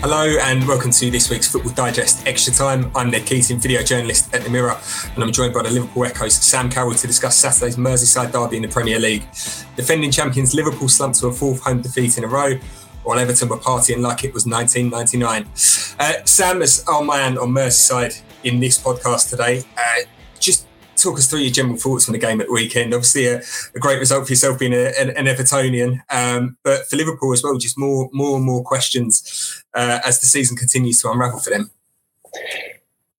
Hello and welcome to this week's Football Digest Extra Time. I'm Ned Keating, video journalist at the Mirror, and I'm joined by the Liverpool Echo's Sam Carroll to discuss Saturday's Merseyside derby in the Premier League. Defending champions Liverpool slumped to a fourth home defeat in a row, while Everton were partying like it was 1999. Uh, Sam is our man on Merseyside in this podcast today. Uh, talk us through your general thoughts on the game at the weekend. Obviously, a, a great result for yourself being a, an, an, Evertonian, um, but for Liverpool as well, just more, more and more questions uh, as the season continues to unravel for them.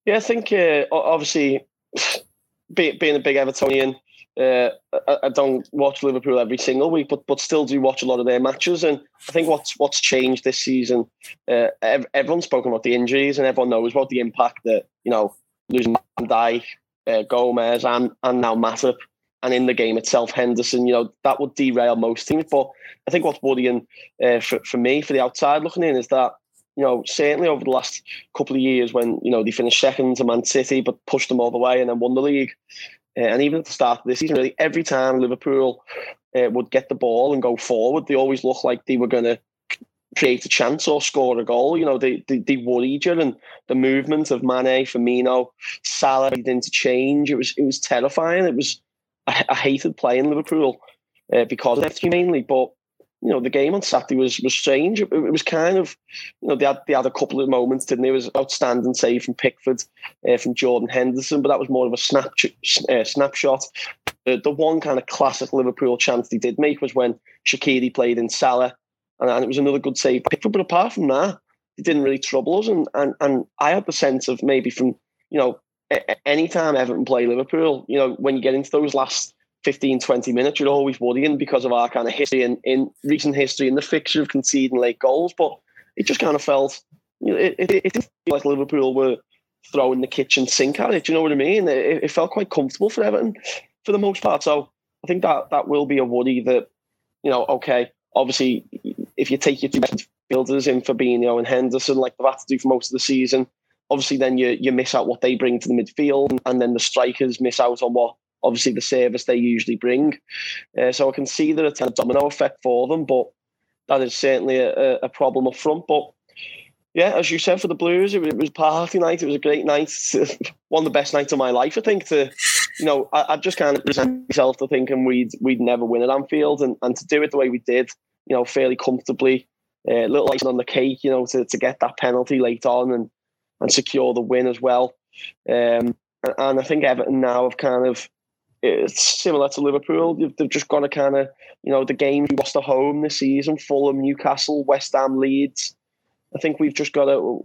Yeah, I think uh, obviously being, a big Evertonian, uh, I, I, don't watch Liverpool every single week, but but still do watch a lot of their matches. And I think what's what's changed this season, uh, everyone's spoken about the injuries, and everyone knows about the impact that you know losing Van Dijk, uh, Gomez, and and now Matip, and in the game itself, Henderson. You know that would derail most teams. But I think what's worrying uh, for for me, for the outside looking in, is that you know, certainly over the last couple of years when, you know, they finished second to Man City, but pushed them all the way and then won the league. Uh, and even at the start of this season, really, every time Liverpool uh, would get the ball and go forward, they always looked like they were going to create a chance or score a goal. You know, they, they, they worried you, and the movement of Mane, Firmino, Salah into change. It was it was terrifying. It was I, I hated playing Liverpool uh, because of that mainly, but you know, the game on Saturday was was strange. It, it, was kind of, you know, they had they had a couple of moments, didn't they? It was outstanding save from Pickford, uh, from Jordan Henderson, but that was more of a snap uh, snapshot. The one kind of classic Liverpool chance they did make was when Shaqiri played in Salah, and, and it was another good save. Pickford, but apart from that, it didn't really trouble us. And and and I had the sense of maybe from you know, anytime Everton play Liverpool, you know, when you get into those last 15, 20 minutes, you're always worrying because of our kind of history and in recent history in the fixture of conceding late goals. But it just kind of felt, you know, it, it, it didn't feel like Liverpool were throwing the kitchen sink at it. You know what I mean? It, it, felt quite comfortable for Everton for the most part. So I think that that will be a worry that, you know, okay, obviously, if you take your two best fielders in Fabinho and Henderson, like they've had to do for most of the season, obviously then you you miss out what they bring to the midfield, and then the strikers miss out on what obviously the service they usually bring. Uh, so I can see that it's a domino effect for them, but that is certainly a, a problem up front. But yeah, as you said for the Blues, it, it was party night. It was a great night, one of the best nights of my life. I think to, you know, I, I just kind of present myself to thinking we'd we'd never win at Anfield, and, and to do it the way we did, you know, fairly comfortably, a uh, little icing on the cake, you know, to, to get that penalty late on and and secure the win as well. Um, and I think Everton now have kind of it's similar to Liverpool. They've just got to kind of, you know, the game we lost at home this season, Fulham, Newcastle, West Ham, Leeds. I think we've just got to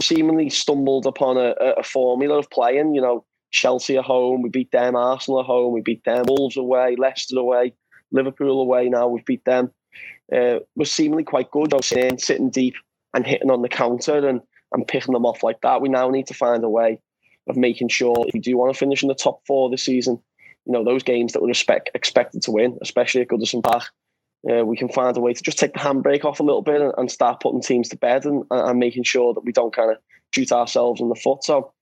seemingly stumbled upon a, a formula of playing. You know, Chelsea at home, we beat them. Arsenal at home, we beat them. Wolves away, Leicester away, Liverpool away. Now we've beat them. Uh, we're seemingly quite good, though, sitting, sitting deep and hitting on the counter and, and picking them off like that. We now need to find a way of making sure if you do want to finish in the top four this season, you know those games that we're expect, expected to win, especially at Goodison Park. Uh, we can find a way to just take the handbrake off a little bit and, and start putting teams to bed and, and, making sure that we don't kind of shoot ourselves in the foot. So,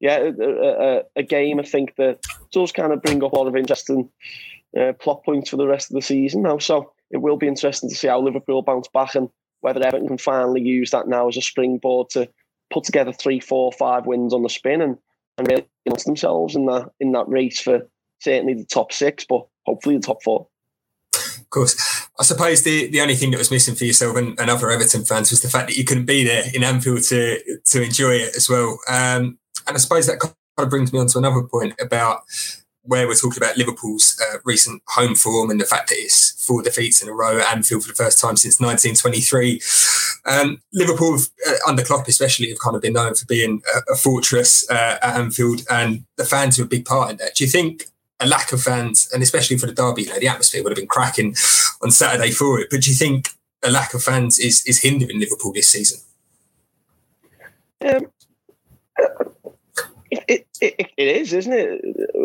yeah, a, a, a game I think that does kind of bring up a lot of interesting uh, plot points for the rest of the season now. So it will be interesting to see how Liverpool bounce back and whether Everton can finally use that now as a springboard to put together three, four, five wins on the spin and, and really themselves in that in that race for certainly the top six, but hopefully the top four. Of course. I suppose the, the only thing that was missing for yourself and, and other Everton fans was the fact that you couldn't be there in Anfield to to enjoy it as well. Um, and I suppose that kind of brings me on to another point about where we're talking about Liverpool's uh, recent home form and the fact that it's four defeats in a row at Anfield for the first time since 1923. Um, Liverpool, uh, under Klopp especially, have kind of been known for being a, a fortress uh, at Anfield, and the fans are a big part in that. Do you think a lack of fans, and especially for the derby, you know, the atmosphere would have been cracking on Saturday for it. But do you think a lack of fans is is hindering Liverpool this season? Um, it, it, it, is, isn't it?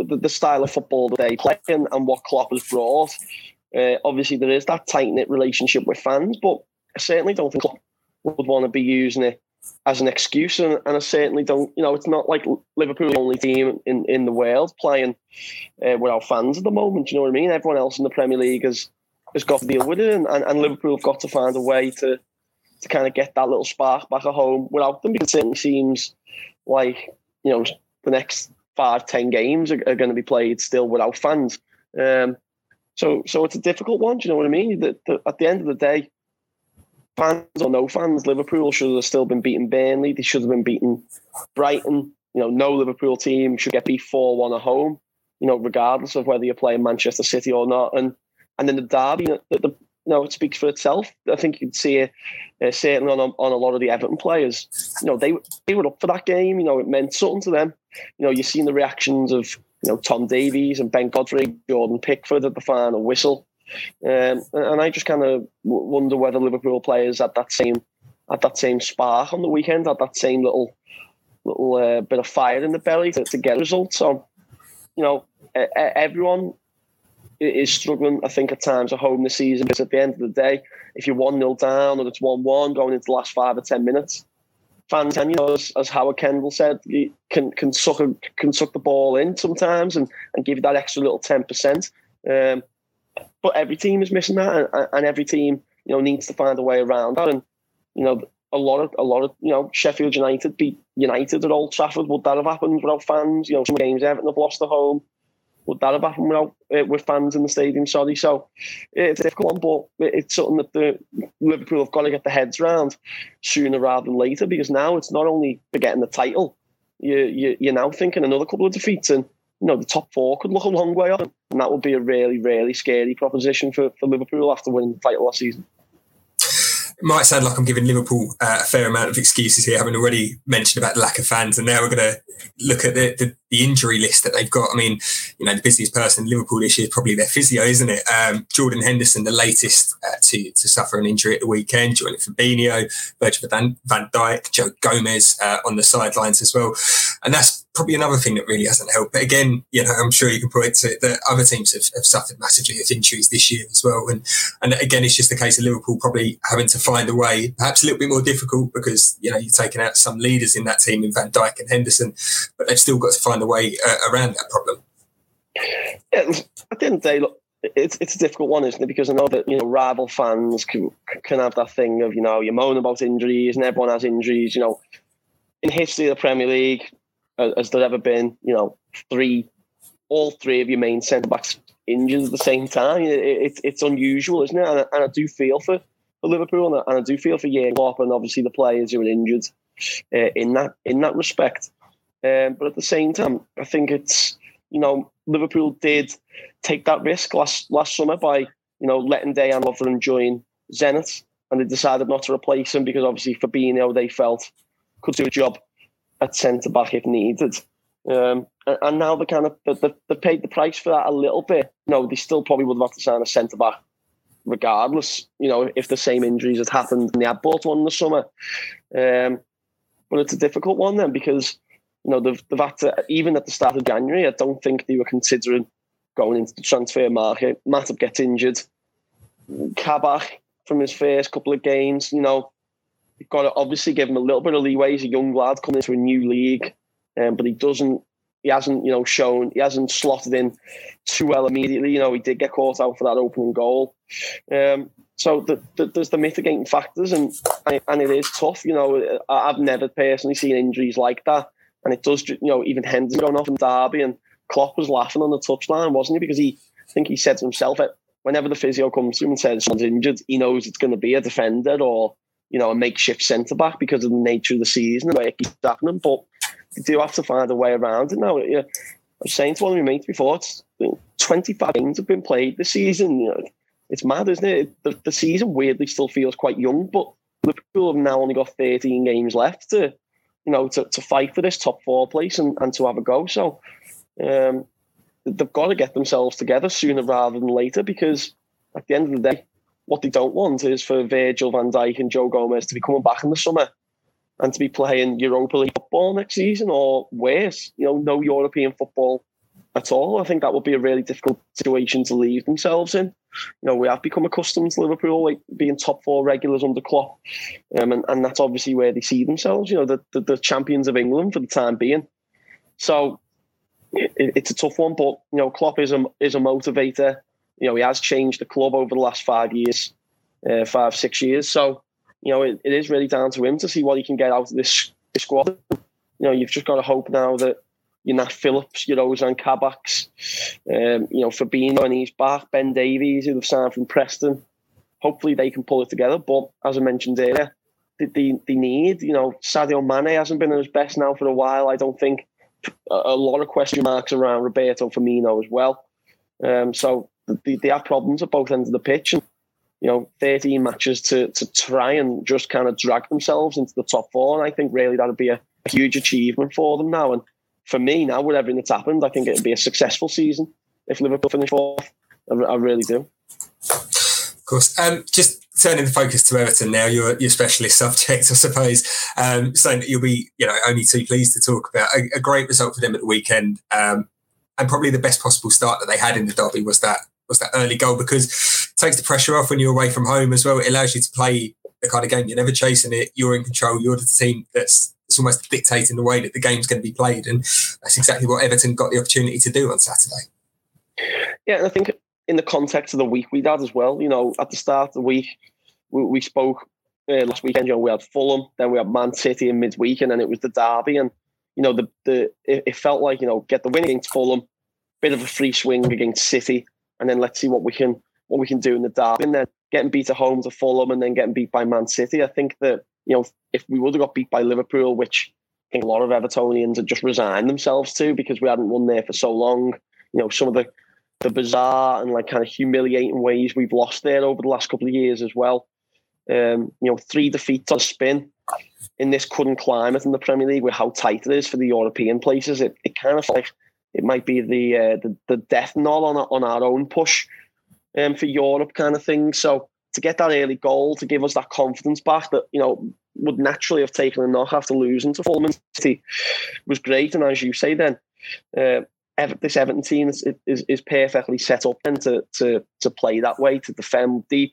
The, the, style of football that they play and, and what Klopp has brought. Uh, obviously, there is that tight knit relationship with fans, but I certainly don't think Klopp would want to be using it as an excuse. And, and I certainly don't, you know, it's not like Liverpool the only team in, in the world playing uh, without fans at the moment. You know what I mean? Everyone else in the Premier League has has got to deal with it, and, and, and Liverpool have got to find a way to to kind of get that little spark back at home without them. Because it certainly seems like you know the next five, ten games are, are going to be played still without fans. Um, so, so it's a difficult one. Do you know what I mean? That at the end of the day, fans or no fans, Liverpool should have still been beating Burnley. They should have been beating Brighton. You know, no Liverpool team should get beat four one at home. You know, regardless of whether you're playing Manchester City or not. And and then the derby, the, the, know, it speaks for itself. I think you'd see it uh, certainly on a, on a lot of the Everton players. You know, they they were up for that game. You know, it meant something to them. You know, you've seen the reactions of you know Tom Davies and Ben Godfrey, Jordan Pickford at the final whistle. Um, and I just kind of wonder whether Liverpool players had that same had that same spark on the weekend, had that same little little uh, bit of fire in the belly to, to get results. So, you know, everyone is struggling, I think, at times at home this season. Because at the end of the day, if you're 1 0 down or it's 1 1 going into the last five or 10 minutes, fans can, you know, as, as Howard Kendall said, can can suck a, can suck the ball in sometimes and, and give you that extra little 10%. Um, but every team is missing that, and, and every team, you know, needs to find a way around that. And, you know, a lot of a lot of you know Sheffield United beat United at Old Trafford. Would that have happened without fans? You know, some games Everton have lost at home would that have happened without uh, with fans in the stadium? Sorry, so it's difficult one, but it's something that the Liverpool have got to get their heads around sooner rather than later because now it's not only for getting the title, you, you you're now thinking another couple of defeats and you know the top four could look a long way off, and that would be a really really scary proposition for, for Liverpool after winning the title last season might sound like I'm giving Liverpool uh, a fair amount of excuses here, having already mentioned about the lack of fans, and now we're going to look at the, the, the, injury list that they've got. I mean, you know, the busiest person in Liverpool this year is probably their physio, isn't it? Um, Jordan Henderson, the latest uh, to to suffer an injury at the weekend. Joining Fabinho, Virgil van, van Dijk, Joe Gomez uh, on the sidelines as well, and that's probably another thing that really hasn't helped. But again, you know, I'm sure you can point to it that other teams have, have suffered massively of injuries this year as well. And and again, it's just the case of Liverpool probably having to find a way, perhaps a little bit more difficult because you know you're taking out some leaders in that team in Van Dijk and Henderson, but they've still got to find a way uh, around that problem. Yeah, at the end of the day, look, it's it's a difficult one, isn't it? Because I know that you know rival fans can can have that thing of you know you moan about injuries and everyone has injuries. You know, in history of the Premier League, has there ever been, you know, three, all three of your main centre backs injured at the same time? It, it, it's unusual, isn't it? And I, and I, do feel for, for Liverpool, and I, and I do feel for Jurgen Klopp and obviously the players who are injured uh, in that in that respect. Um, but at the same time, I think it's you know Liverpool did take that risk last last summer by you know letting Dejan Lovren join Zenit, and they decided not to replace him because obviously Fabinho they felt could do a job at centre back if needed. Um, and, now they kind of they, they paid the price for that a little bit. No, they still probably would have had to sign a centre back regardless. You know, if the same injuries had happened and they had bought one in the summer. Um, but it's a difficult one then because you know they've, they've had to even at the start of January. I don't think they were considering going into the transfer market. Matip gets injured. Kabak from his first couple of games, you know, got to obviously give him a little bit of leeway. He's a young lad coming into a new league, um, but he doesn't. He hasn't, you know, shown. He hasn't slotted in too well immediately. You know, he did get caught out for that opening goal. Um, so the, the, there's the mitigating factors, and and it is tough. You know, I've never personally seen injuries like that, and it does. You know, even Henderson going off in Derby, and Klopp was laughing on the touchline, wasn't he? Because he, I think he said to himself, whenever the physio comes to him and says someone's injured, he knows it's going to be a defender or you know, a makeshift centre back because of the nature of the season and the way it keeps happening. But you do have to find a way around it now. I was saying to one of my mates before, it's 25 games have been played this season. You know, it's mad, isn't it? The, the season weirdly still feels quite young, but Liverpool have now only got 13 games left to, you know, to, to fight for this top four place and, and to have a go. So, um, they've got to get themselves together sooner rather than later because at the end of the day, what they don't want is for Virgil van Dijk and Joe Gomez to be coming back in the summer and to be playing Europa League football next season or worse, you know, no European football at all. I think that would be a really difficult situation to leave themselves in. You know, we have become accustomed to Liverpool like being top four regulars under Klopp, um, and, and that's obviously where they see themselves. You know, the, the, the champions of England for the time being. So it, it's a tough one, but you know, Klopp is a is a motivator. You know, he has changed the club over the last five years, uh, five six years. So you know, it, it is really down to him to see what he can get out of this, this squad. You know, you've just got to hope now that your Nat Phillips, your Ozan Kabaks, um, you know, Fabinho and he's back, Ben Davies, who they've signed from Preston. Hopefully they can pull it together. But as I mentioned earlier, they, they, they need, you know, Sadio Mane hasn't been at his best now for a while. I don't think a, a lot of question marks around Roberto Firmino as well. Um, so they, they have problems at both ends of the pitch. And, you know, 13 matches to, to try and just kind of drag themselves into the top four. And I think really that would be a, a huge achievement for them now. And for me now, with everything that's happened, I think it'd be a successful season if Liverpool finish fourth. I, I really do. Of course. Um, just turning the focus to Everton now, your your specialist subject, I suppose. Um, saying that you'll be, you know, only too pleased to talk about a, a great result for them at the weekend, um, and probably the best possible start that they had in the derby was that was that early goal because it takes the pressure off when you're away from home as well. It allows you to play the kind of game you're never chasing it. You're in control. You're the team that's it's almost dictating the way that the game's going to be played. And that's exactly what Everton got the opportunity to do on Saturday. Yeah, and I think in the context of the week we had as well, you know, at the start of the week, we, we spoke uh, last weekend, you know, we had Fulham, then we had Man City in midweek, and then it was the derby. And, you know, the the it, it felt like, you know, get the win against Fulham, bit of a free swing against City, and then let's see what we can what we can do in the dark. And then getting beat at home to Fulham and then getting beat by Man City. I think that you know, if we would have got beat by Liverpool, which I think a lot of Evertonians had just resigned themselves to because we hadn't won there for so long, you know, some of the the bizarre and like kind of humiliating ways we've lost there over the last couple of years as well. Um, you know, three defeats on spin in this current climate in the Premier League with how tight it is for the European places. It, it kind of like it might be the uh, the, the death knell on our, on our own push um, for Europe kind of thing. So to get that early goal to give us that confidence back that you know would naturally have taken a knock after losing to Fulham City was great. And as you say, then uh, this Everton team is, is, is perfectly set up then to to to play that way to defend deep.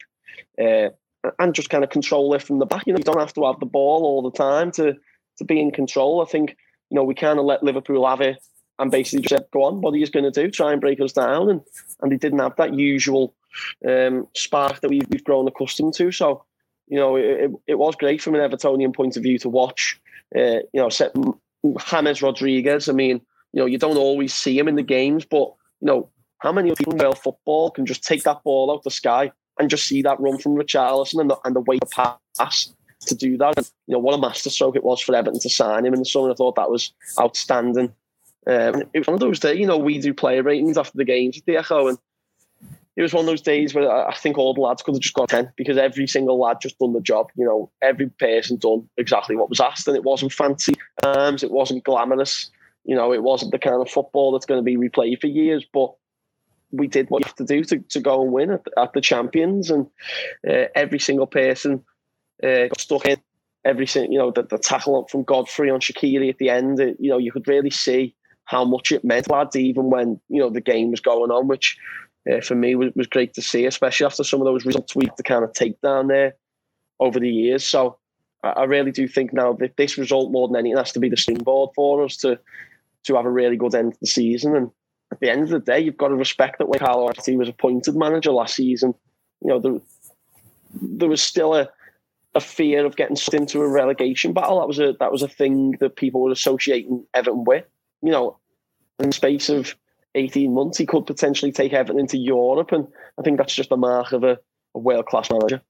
Uh, and just kind of control it from the back. You know, you don't have to have the ball all the time to to be in control. I think you know we kind of let Liverpool have it and basically just said, "Go on, what are you going to do? Try and break us down." And and they didn't have that usual um, spark that we've, we've grown accustomed to. So, you know, it, it was great from an Evertonian point of view to watch. Uh, you know, set James Rodriguez. I mean, you know, you don't always see him in the games, but you know, how many people in world football can just take that ball out the sky and just see that run from Richarlison and the, and the way to pass to do that? And, you know, what a masterstroke it was for Everton to sign him in the summer. I thought that was outstanding. Um, it was one of those days, you know, we do player ratings after the games at the Echo, and it was one of those days where I think all the lads could have just got 10 because every single lad just done the job. You know, every person done exactly what was asked, and it wasn't fancy arms, it wasn't glamorous. You know, it wasn't the kind of football that's going to be replayed for years, but we did what you have to do to, to go and win at, at the champions, and uh, every single person uh, got stuck in. Every you know, the, the tackle from Godfrey on Shaqiri at the end, it, you know, you could really see how much it meant, lads, even when you know the game was going on, which uh, for me was, was great to see, especially after some of those results we had to kind of take down there over the years. So I, I really do think now that this result more than anything has to be the springboard for us to to have a really good end to the season. And at the end of the day, you've got to respect that when Carlo Ancelotti was appointed manager last season, you know, there, there was still a, a fear of getting sucked into a relegation battle. That was a that was a thing that people were associating Everton with. You know, in the space of 18 months, he could potentially take Everton into Europe. And I think that's just a mark of a, a world class manager.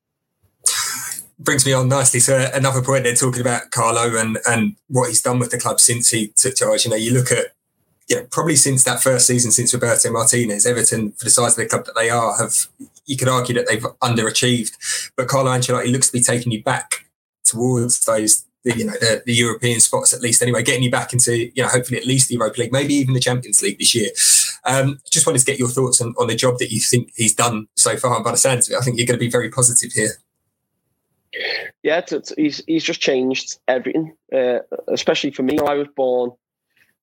Brings me on nicely to another point they're talking about Carlo and, and what he's done with the club since he took charge. You know, you look at, you know, probably since that first season, since Roberto Martinez, Everton, for the size of the club that they are, have, you could argue that they've underachieved. But Carlo Ancelotti looks to be taking you back towards those the, you know the, the European spots at least anyway, getting you back into you know hopefully at least the Europa League, maybe even the Champions League this year. Um, just wanted to get your thoughts on, on the job that you think he's done so far. And by the sounds of it, I think you're going to be very positive here. Yeah, it's, it's, he's he's just changed everything, uh, especially for me. I was born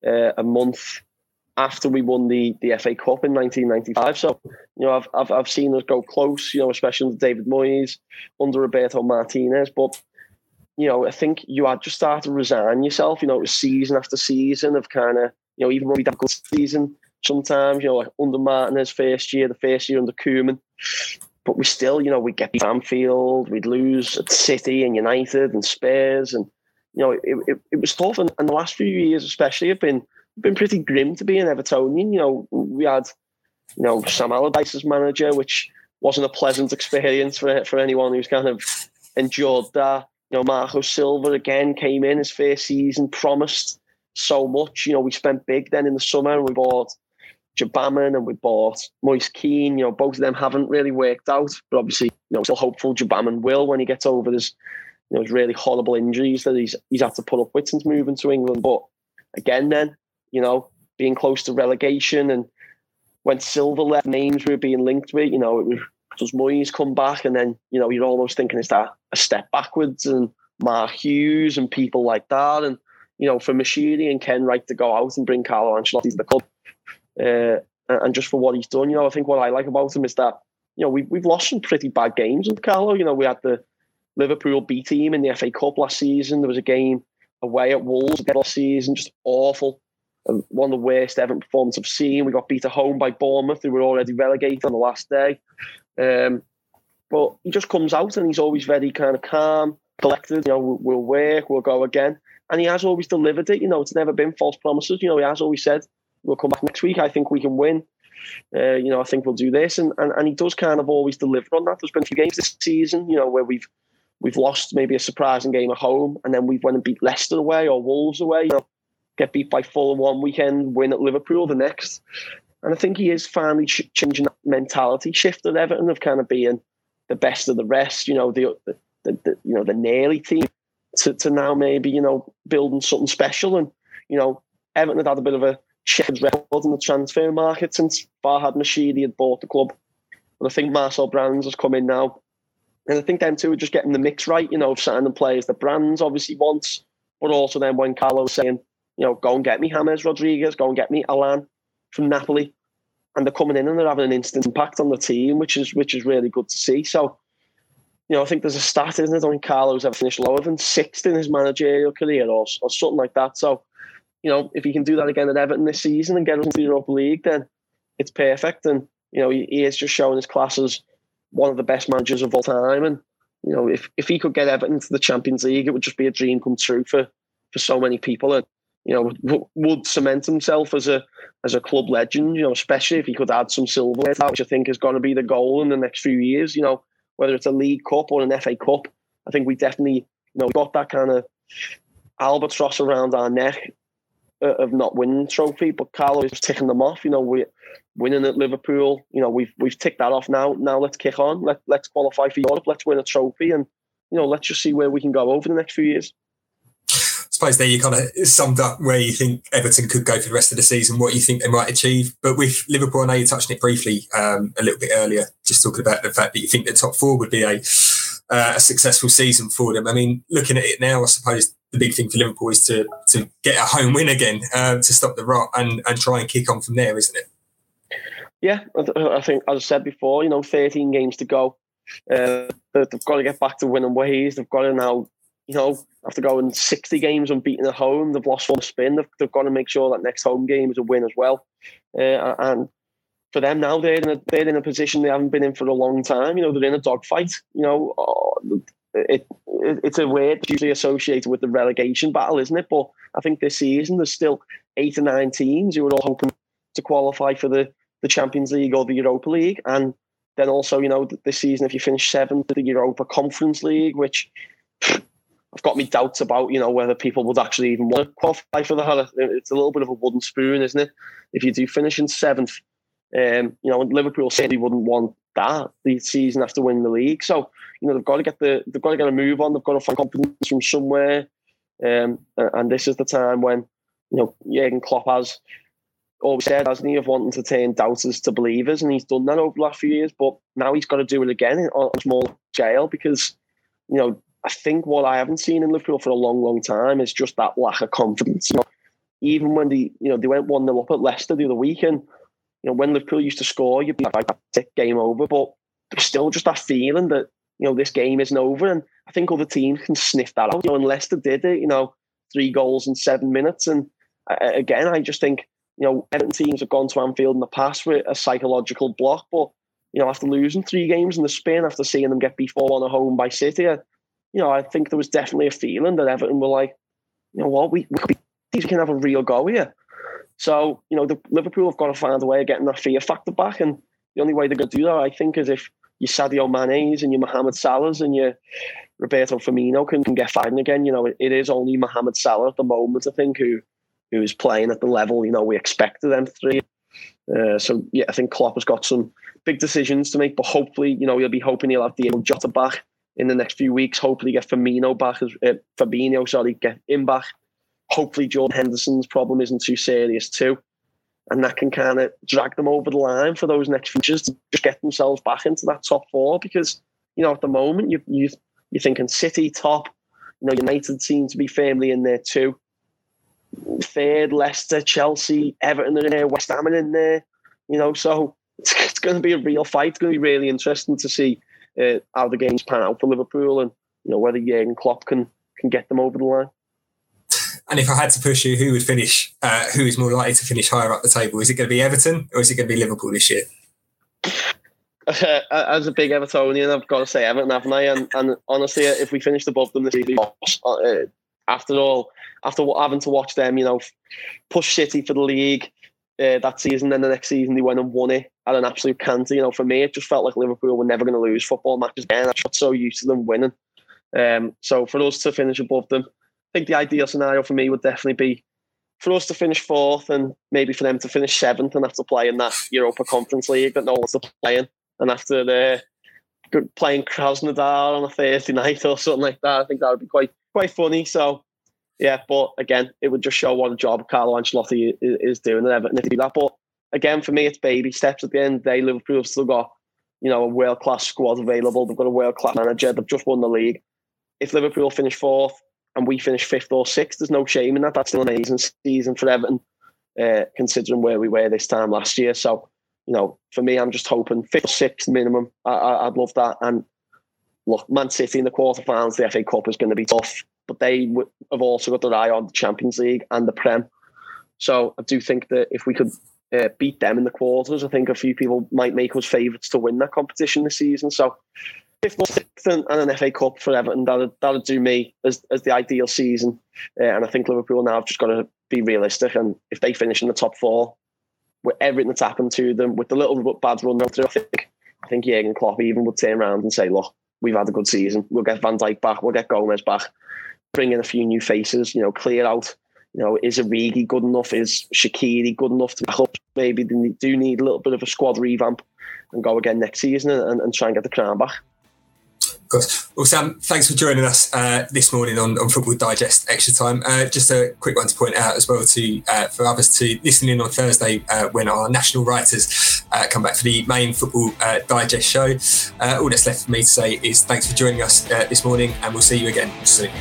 uh, a month after we won the, the FA Cup in 1995. So, you know, I've, I've, I've seen us go close, you know, especially under David Moyes, under Roberto Martinez. But, you know, I think you had just started to resign yourself. You know, it was season after season of kind of, you know, even when we had a good season, sometimes, you know, like under Martinez first year, the first year under Koeman. But we still, you know, we'd get Anfield, we'd lose at City and United and Spurs. And, you know, it, it, it was tough. And, and the last few years, especially, have been been pretty grim to be an Evertonian. You know, we had, you know, Sam Allardyce as manager, which wasn't a pleasant experience for for anyone who's kind of endured that. You know, Marco Silva again came in his first season, promised so much. You know, we spent big then in the summer and we bought Gbamin and we bought Moise Kean. You know, both of them haven't really worked out, but obviously, you know, still hopeful Gbamin will when he gets over his, you know, his really horrible injuries that he's he's had to put up with since moving to England. But again, then you know, being close to relegation. And when Silva left, names were being linked with, you know, it was does Moyes come back? And then, you know, you're almost thinking, is that a step backwards? And Mark Hughes and people like that. And, you know, for Moshiri and Kenwright to go out and bring Carlo Ancelotti to the club. Uh, and just for what he's done, you know, I think what I like about him is that, you know, we, we've lost some pretty bad games with Carlo. You know, we had the Liverpool B team in the FA Cup last season. There was a game away at Wolves last season, just awful one of the worst ever performances I've seen. We got beat at home by Bournemouth, who were already relegated on the last day. Um, but he just comes out and he's always very kind of calm, collected. You know, we'll, work, we'll go again. And he has always delivered it. You know, it's never been false promises. You know, he has always said, we'll come back next week. I think we can win. Uh, you know, I think we'll do this. And, and and he does kind of always deliver on that. There's been a few games this season, you know, where we've we've lost maybe a surprising game at home and then we've went and beat Leicester away or Wolves away. You know, get beat by Fulham one weekend, win at Liverpool the next. And I think he is finally changing that mentality shift at Everton of kind of being the best of the rest, you know, the, the, the, you know the nearly team to, to now maybe you know building something special. And you know, Everton had had a bit of a checkered record in the transfer market since Farhad Moshiri had bought the club. But I think Marcel Brands has come in now. And I think them two are just getting the mix right, you know, of signing the players that Brands obviously wants, but also then when Carlo's saying, you know, go and get me James Rodriguez, go and get me Allan from Napoli. And they're coming in and they're having an instant impact on the team, which is which is really good to see. So, you know, I think there's a stat, isn't it? I think Carlo's ever finished lower than sixth in his managerial career or, or something like that. So, you know, if he can do that again at Everton this season and get into the Europa League, then it's perfect. And, you know, he, he is just showing his class as one of the best managers of all time. And, you know, if, if he could get Everton to the Champions League, it would just be a dream come true for, for so many people. And, you know, would cement himself as a as a club legend. You know, especially if he could add some silverware, which I think is going to be the goal in the next few years. You know, whether it's a League Cup or an FA Cup, I think we definitely you know got that kind of albatross around our neck uh, of not winning trophy. But Carlo is ticking them off. You know, we're winning at Liverpool. You know, we've we've ticked that off now. Now let's kick on. Let let's qualify for Europe. Let's win a trophy, and you know, let's just see where we can go over the next few years suppose there you kind of summed up where you think Everton could go for the rest of the season, what you think they might achieve. But with Liverpool, I know you touched on it briefly um, a little bit earlier, just talking about the fact that you think the top four would be a, uh, a successful season for them. I mean, looking at it now, I suppose the big thing for Liverpool is to to get a home win again uh, to stop the rot and, and try and kick on from there, isn't it? Yeah, I think, as I said before, you know, 13 games to go. Uh, they've got to get back to winning ways. They've got to now you know, after going 60 games unbeaten at home, they've lost one spin. They've, they've got to make sure that next home game is a win as well. Uh, and for them now, they're in, a, they're in a position they haven't been in for a long time. You know, they're in a dogfight. You know, oh, it, it, it's a word usually associated with the relegation battle, isn't it? But I think this season there's still eight or nine teams who are all hoping to qualify for the, the Champions League or the Europa League. And then also, you know, this season, if you finish seventh, in the Europa Conference League, which I've got me doubts about, you know, whether people would actually even want to qualify for that. It's a little bit of a wooden spoon, isn't it? If you do finish in seventh, um, you know, Liverpool certainly wouldn't want that the season after winning the league. So, you know, they've got to get the they've got to get a move on. They've got to find confidence from somewhere. Um, and this is the time when, you know, Jurgen Klopp has always said, hasn't he, of wanting to turn doubters to believers, and he's done that over the last few years. But now he's got to do it again on a small scale because, you know, I think what I haven't seen in Liverpool for a long, long time is just that lack of confidence. You know, even when they, you know, they went one 0 up at Leicester the other week, and you know, when Liverpool used to score, you'd be like, "That's game over." But there's still just that feeling that you know this game isn't over, and I think other teams can sniff that out. You know, and Leicester did it. You know, three goals in seven minutes, and uh, again, I just think you know, Everton teams have gone to Anfield in the past with a psychological block, but you know, after losing three games in the spin, after seeing them get beat four one at home by City, I, you know, I think there was definitely a feeling that Everton were like, you know what, we, we, we can have a real go here. So, you know, the Liverpool have got to find a way of getting that fear factor back, and the only way they're going to do that, I think, is if your Sadio Mane's and your Mohamed Salah's and your Roberto Firmino can, can get fighting again. You know, it, it is only Mohamed Salah at the moment, I think, who who's playing at the level you know we expected them three. Uh, so yeah, I think Klopp has got some big decisions to make, but hopefully, you know, he'll be hoping he'll have Diogo Jota back in the next few weeks. Hopefully, get Firmino back as uh, Fabinho, sorry, get him back. Hopefully, Jordan Henderson's problem isn't too serious too, and that can kind of drag them over the line for those next features to just get themselves back into that top four. Because you know, at the moment, you you you're thinking City top, you know, United seem to be firmly in there too third, Leicester, Chelsea, Everton are in there, West Ham are in there. You know, so it's, it's going to be a real fight. It's going to be really interesting to see uh, how the games pan out for Liverpool, and you know whether Jurgen Klopp can can get them over the line. And if I had to push you, who would finish? Uh, who is more likely to finish higher up the table? Is it going to be Everton or is it going to be Liverpool this year? Uh, as a big Evertonian, I've got to say Everton, haven't I? And, and honestly, if we finished above them this season, uh, after all, after having to watch them, you know, push City for the league uh, that season, then the next season they went and won it at an absolute canter. You know, for me, it just felt like Liverpool were never going to lose football matches again. I got so used to them winning. Um, so for us to finish above them, I think the ideal scenario for me would definitely be for us to finish fourth and maybe for them to finish seventh and have to play in that Europa Conference League that no one's to play in. And after the playing Krasnodar on a Thursday night or something like that, I think that would be quite quite funny. So yeah, but again, it would just show what a job Carlo Ancelotti is, doing at Everton to do that. But again, for me, it's baby steps. At the end of the day, Liverpool have still got you know a world class squad available. They've got a world class manager. They've just won the league. If Liverpool finish fourth and we finish fifth or sixth, there's no shame in that. That's still an amazing season for Everton, uh, considering where we were this time last year. So, you know, for me, I'm just hoping fifth sixth minimum. I, would love that. And look, Man City in the quarterfinals, the FA Cup is going to be tough but they w- have also got their eye on the Champions League and the Prem. So I do think that if we could uh, beat them in the quarters, I think a few people might make us favourites to win that competition this season. So fifth or sixth and, an FA Cup for Everton, that'd, that'd do me as, as the ideal season. Uh, and I think Liverpool now have just got to be realistic. And if they finish in the top four, with everything that's happened to them, with the little bad run through, I think, I think Jurgen Klopp even would turn around and say, look, we've had a good season. We'll get Van Dijk back. We'll get Gomez back bring in a few new faces, you know, clear out. You know, is Origi good enough? Is Shaqiri good enough to back? Maybe they do need a little bit of a squad revamp and go again next season and, and try and get the crown back. Of course. Well, Sam, thanks for joining us uh, this morning on, on Football Digest Extra Time. Uh, just a quick one to point out as well to uh, for others to listen in on Thursday uh, when our national writers uh, come back for the main Football uh, Digest show. all that's left for me to say is thanks for joining us this morning, and we'll see you again soon.